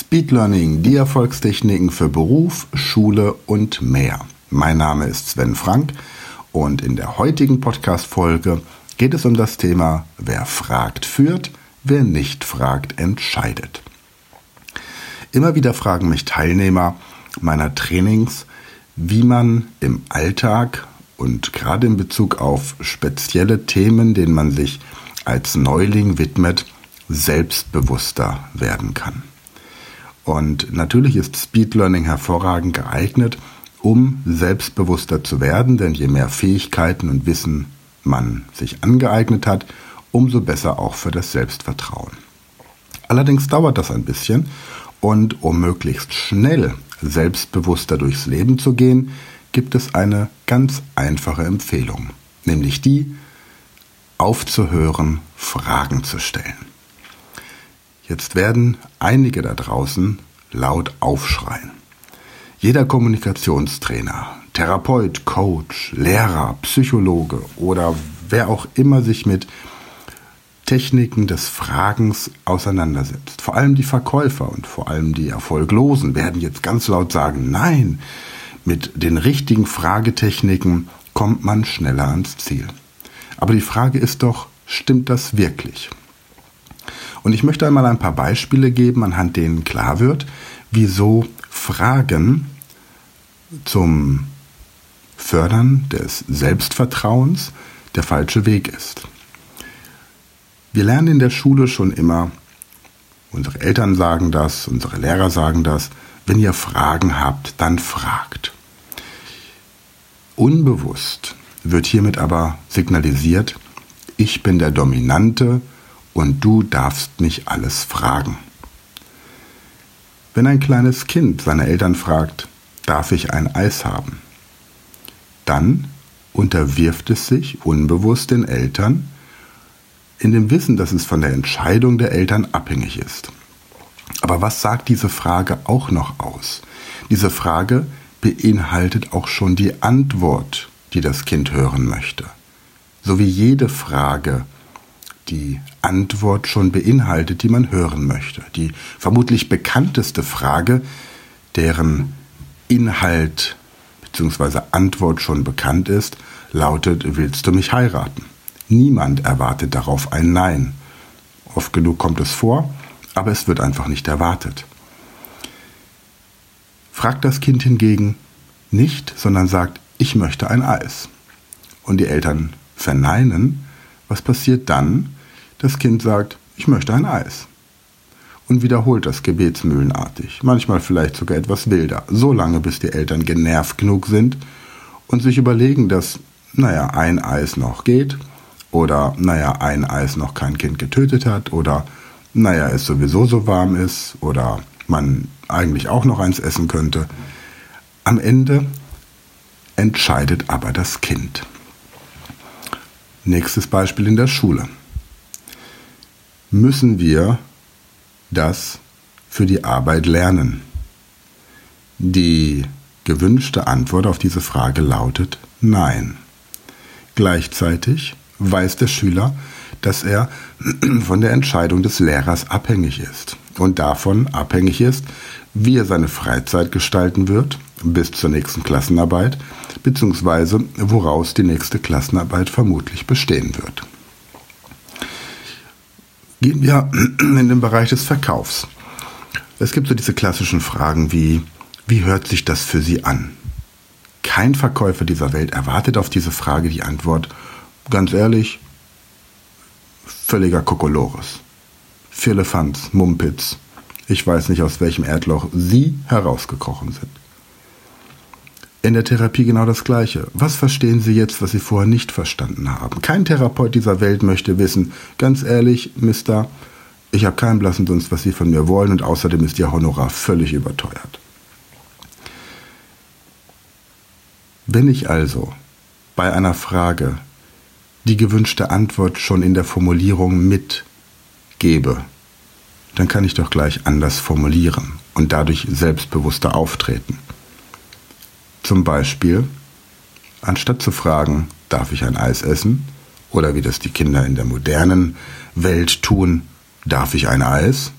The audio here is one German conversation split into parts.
Speed Learning, die Erfolgstechniken für Beruf, Schule und mehr. Mein Name ist Sven Frank und in der heutigen Podcast-Folge geht es um das Thema Wer fragt, führt, wer nicht fragt, entscheidet. Immer wieder fragen mich Teilnehmer meiner Trainings, wie man im Alltag und gerade in Bezug auf spezielle Themen, denen man sich als Neuling widmet, selbstbewusster werden kann. Und natürlich ist Speed Learning hervorragend geeignet, um selbstbewusster zu werden, denn je mehr Fähigkeiten und Wissen man sich angeeignet hat, umso besser auch für das Selbstvertrauen. Allerdings dauert das ein bisschen und um möglichst schnell selbstbewusster durchs Leben zu gehen, gibt es eine ganz einfache Empfehlung, nämlich die, aufzuhören, Fragen zu stellen. Jetzt werden einige da draußen laut aufschreien. Jeder Kommunikationstrainer, Therapeut, Coach, Lehrer, Psychologe oder wer auch immer sich mit Techniken des Fragens auseinandersetzt. Vor allem die Verkäufer und vor allem die Erfolglosen werden jetzt ganz laut sagen, nein, mit den richtigen Fragetechniken kommt man schneller ans Ziel. Aber die Frage ist doch, stimmt das wirklich? Und ich möchte einmal ein paar Beispiele geben, anhand denen klar wird, wieso Fragen zum Fördern des Selbstvertrauens der falsche Weg ist. Wir lernen in der Schule schon immer, unsere Eltern sagen das, unsere Lehrer sagen das, wenn ihr Fragen habt, dann fragt. Unbewusst wird hiermit aber signalisiert, ich bin der Dominante, und du darfst mich alles fragen. Wenn ein kleines Kind seine Eltern fragt, darf ich ein Eis haben? Dann unterwirft es sich unbewusst den Eltern, in dem Wissen, dass es von der Entscheidung der Eltern abhängig ist. Aber was sagt diese Frage auch noch aus? Diese Frage beinhaltet auch schon die Antwort, die das Kind hören möchte. So wie jede Frage die Antwort schon beinhaltet, die man hören möchte. Die vermutlich bekannteste Frage, deren Inhalt bzw. Antwort schon bekannt ist, lautet, willst du mich heiraten? Niemand erwartet darauf ein Nein. Oft genug kommt es vor, aber es wird einfach nicht erwartet. Fragt das Kind hingegen nicht, sondern sagt, ich möchte ein Eis. Und die Eltern verneinen, was passiert dann? Das Kind sagt, ich möchte ein Eis. Und wiederholt das gebetsmühlenartig, manchmal vielleicht sogar etwas wilder, so lange bis die Eltern genervt genug sind und sich überlegen, dass, naja, ein Eis noch geht oder, naja, ein Eis noch kein Kind getötet hat oder, naja, es sowieso so warm ist oder man eigentlich auch noch eins essen könnte. Am Ende entscheidet aber das Kind. Nächstes Beispiel in der Schule müssen wir das für die Arbeit lernen? Die gewünschte Antwort auf diese Frage lautet Nein. Gleichzeitig weiß der Schüler, dass er von der Entscheidung des Lehrers abhängig ist und davon abhängig ist, wie er seine Freizeit gestalten wird bis zur nächsten Klassenarbeit, beziehungsweise woraus die nächste Klassenarbeit vermutlich bestehen wird gehen wir in den Bereich des Verkaufs. Es gibt so diese klassischen Fragen wie, wie hört sich das für Sie an? Kein Verkäufer dieser Welt erwartet auf diese Frage die Antwort, ganz ehrlich, völliger Kokolores. Firlefanz, Mumpitz, ich weiß nicht aus welchem Erdloch Sie herausgekrochen sind. In der Therapie genau das Gleiche. Was verstehen Sie jetzt, was Sie vorher nicht verstanden haben? Kein Therapeut dieser Welt möchte wissen, ganz ehrlich, Mister, ich habe keinen blassen Dunst, was Sie von mir wollen und außerdem ist Ihr Honorar völlig überteuert. Wenn ich also bei einer Frage die gewünschte Antwort schon in der Formulierung mitgebe, dann kann ich doch gleich anders formulieren und dadurch selbstbewusster auftreten. Zum Beispiel, anstatt zu fragen, darf ich ein Eis essen? Oder wie das die Kinder in der modernen Welt tun, darf ich ein Eis?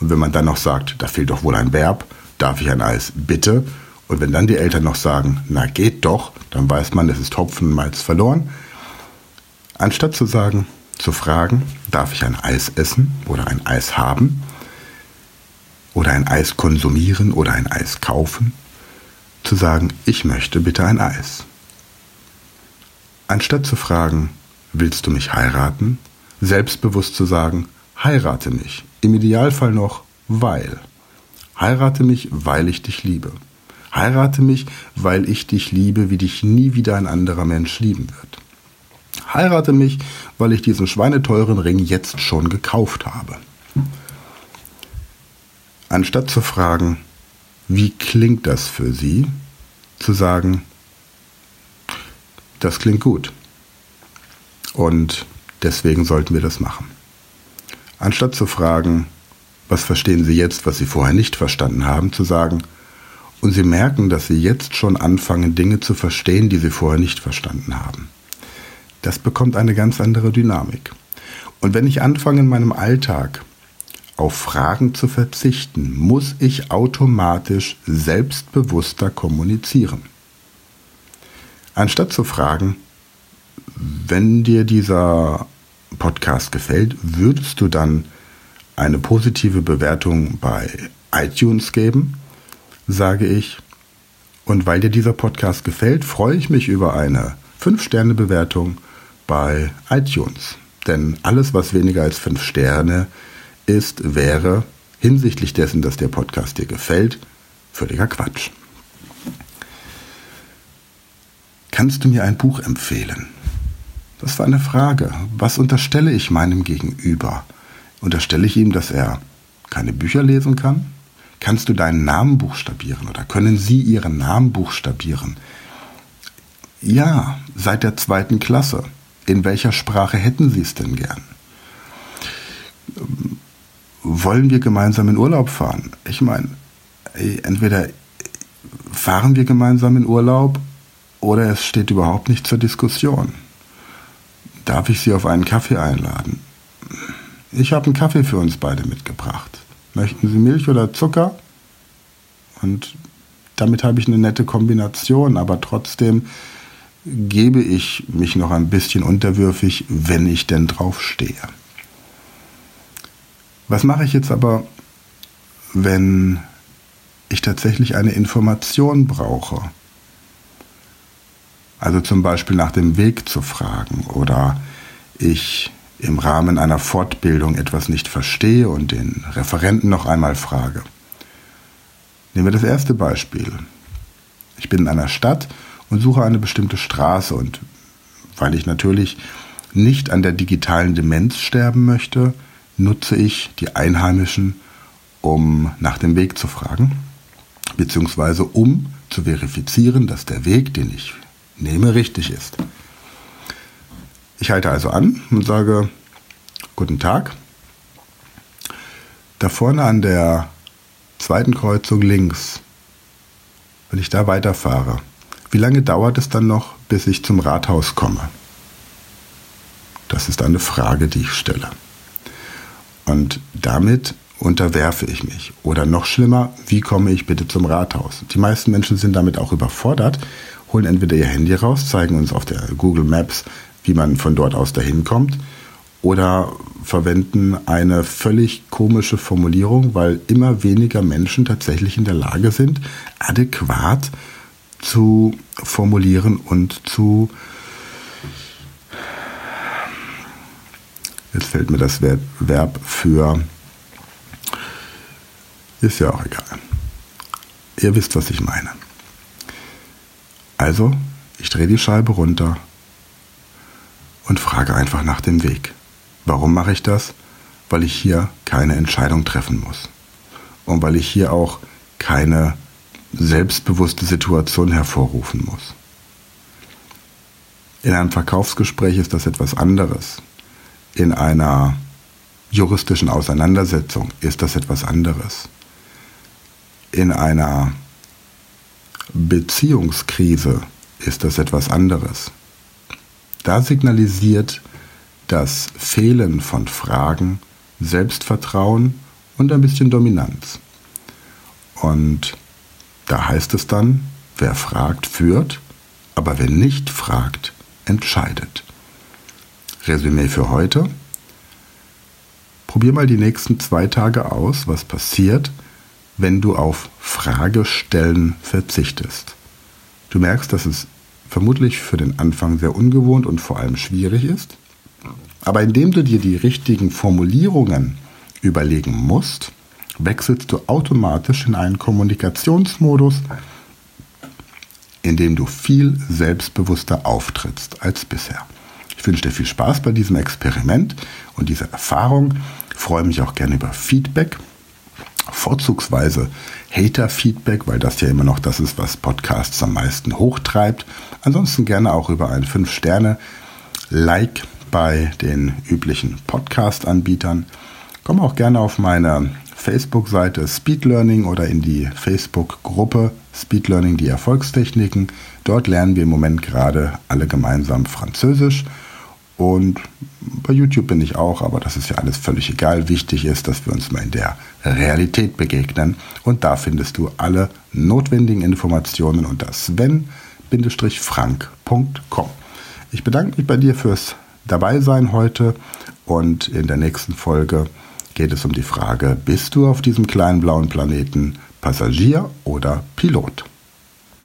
Und wenn man dann noch sagt, da fehlt doch wohl ein Verb, darf ich ein Eis bitte? Und wenn dann die Eltern noch sagen, na geht doch, dann weiß man, es ist Hopfen und Malz verloren. Anstatt zu sagen, zu fragen, darf ich ein Eis essen oder ein Eis haben oder ein Eis konsumieren oder ein Eis kaufen, zu sagen, ich möchte bitte ein Eis. Anstatt zu fragen, willst du mich heiraten, selbstbewusst zu sagen, heirate mich, im Idealfall noch, weil. Heirate mich, weil ich dich liebe. Heirate mich, weil ich dich liebe, wie dich nie wieder ein anderer Mensch lieben wird. Heirate mich, weil ich diesen schweineteuren Ring jetzt schon gekauft habe. Anstatt zu fragen, wie klingt das für Sie, zu sagen, das klingt gut. Und deswegen sollten wir das machen. Anstatt zu fragen, was verstehen Sie jetzt, was Sie vorher nicht verstanden haben, zu sagen, und Sie merken, dass Sie jetzt schon anfangen, Dinge zu verstehen, die Sie vorher nicht verstanden haben. Das bekommt eine ganz andere Dynamik. Und wenn ich anfange in meinem Alltag auf Fragen zu verzichten, muss ich automatisch selbstbewusster kommunizieren. Anstatt zu fragen, wenn dir dieser Podcast gefällt, würdest du dann eine positive Bewertung bei iTunes geben, sage ich. Und weil dir dieser Podcast gefällt, freue ich mich über eine 5-Sterne-Bewertung bei iTunes. Denn alles, was weniger als fünf Sterne ist, wäre hinsichtlich dessen, dass der Podcast dir gefällt, völliger Quatsch. Kannst du mir ein Buch empfehlen? Das war eine Frage. Was unterstelle ich meinem Gegenüber? Unterstelle ich ihm, dass er keine Bücher lesen kann? Kannst du deinen Namen buchstabieren oder können Sie Ihren Namen buchstabieren? Ja, seit der zweiten Klasse. In welcher Sprache hätten Sie es denn gern? Wollen wir gemeinsam in Urlaub fahren? Ich meine, entweder fahren wir gemeinsam in Urlaub oder es steht überhaupt nicht zur Diskussion. Darf ich Sie auf einen Kaffee einladen? Ich habe einen Kaffee für uns beide mitgebracht. Möchten Sie Milch oder Zucker? Und damit habe ich eine nette Kombination, aber trotzdem gebe ich mich noch ein bisschen unterwürfig, wenn ich denn drauf stehe. Was mache ich jetzt aber, wenn ich tatsächlich eine Information brauche? Also zum Beispiel nach dem Weg zu fragen oder ich im Rahmen einer Fortbildung etwas nicht verstehe und den Referenten noch einmal frage. Nehmen wir das erste Beispiel. Ich bin in einer Stadt und suche eine bestimmte Straße und weil ich natürlich nicht an der digitalen Demenz sterben möchte, nutze ich die Einheimischen, um nach dem Weg zu fragen, beziehungsweise um zu verifizieren, dass der Weg, den ich nehme, richtig ist. Ich halte also an und sage, guten Tag. Da vorne an der zweiten Kreuzung links, wenn ich da weiterfahre, wie lange dauert es dann noch, bis ich zum Rathaus komme? Das ist eine Frage, die ich stelle. Und damit unterwerfe ich mich. Oder noch schlimmer, wie komme ich bitte zum Rathaus? Die meisten Menschen sind damit auch überfordert, holen entweder ihr Handy raus, zeigen uns auf der Google Maps, wie man von dort aus dahin kommt, oder verwenden eine völlig komische Formulierung, weil immer weniger Menschen tatsächlich in der Lage sind, adäquat zu formulieren und zu jetzt fällt mir das Verb für ist ja auch egal. Ihr wisst, was ich meine. Also, ich drehe die Scheibe runter und frage einfach nach dem Weg. Warum mache ich das? Weil ich hier keine Entscheidung treffen muss. Und weil ich hier auch keine selbstbewusste Situation hervorrufen muss. In einem Verkaufsgespräch ist das etwas anderes. In einer juristischen Auseinandersetzung ist das etwas anderes. In einer Beziehungskrise ist das etwas anderes. Da signalisiert das Fehlen von Fragen Selbstvertrauen und ein bisschen Dominanz. Und da heißt es dann, wer fragt, führt, aber wer nicht fragt, entscheidet. Resümee für heute. Probier mal die nächsten zwei Tage aus, was passiert, wenn du auf Fragestellen verzichtest. Du merkst, dass es vermutlich für den Anfang sehr ungewohnt und vor allem schwierig ist. Aber indem du dir die richtigen Formulierungen überlegen musst, wechselst du automatisch in einen Kommunikationsmodus, in dem du viel selbstbewusster auftrittst als bisher. Ich wünsche dir viel Spaß bei diesem Experiment und dieser Erfahrung. Freue mich auch gerne über Feedback, vorzugsweise Hater-Feedback, weil das ja immer noch das ist, was Podcasts am meisten hochtreibt. Ansonsten gerne auch über ein 5-Sterne-Like bei den üblichen Podcast-Anbietern. Komm auch gerne auf meine Facebook-Seite Speed Learning oder in die Facebook-Gruppe Speed Learning die Erfolgstechniken. Dort lernen wir im Moment gerade alle gemeinsam Französisch. Und bei YouTube bin ich auch, aber das ist ja alles völlig egal. Wichtig ist, dass wir uns mal in der Realität begegnen. Und da findest du alle notwendigen Informationen unter sven-frank.com. Ich bedanke mich bei dir fürs Dabeisein heute und in der nächsten Folge geht es um die Frage, bist du auf diesem kleinen blauen Planeten Passagier oder Pilot?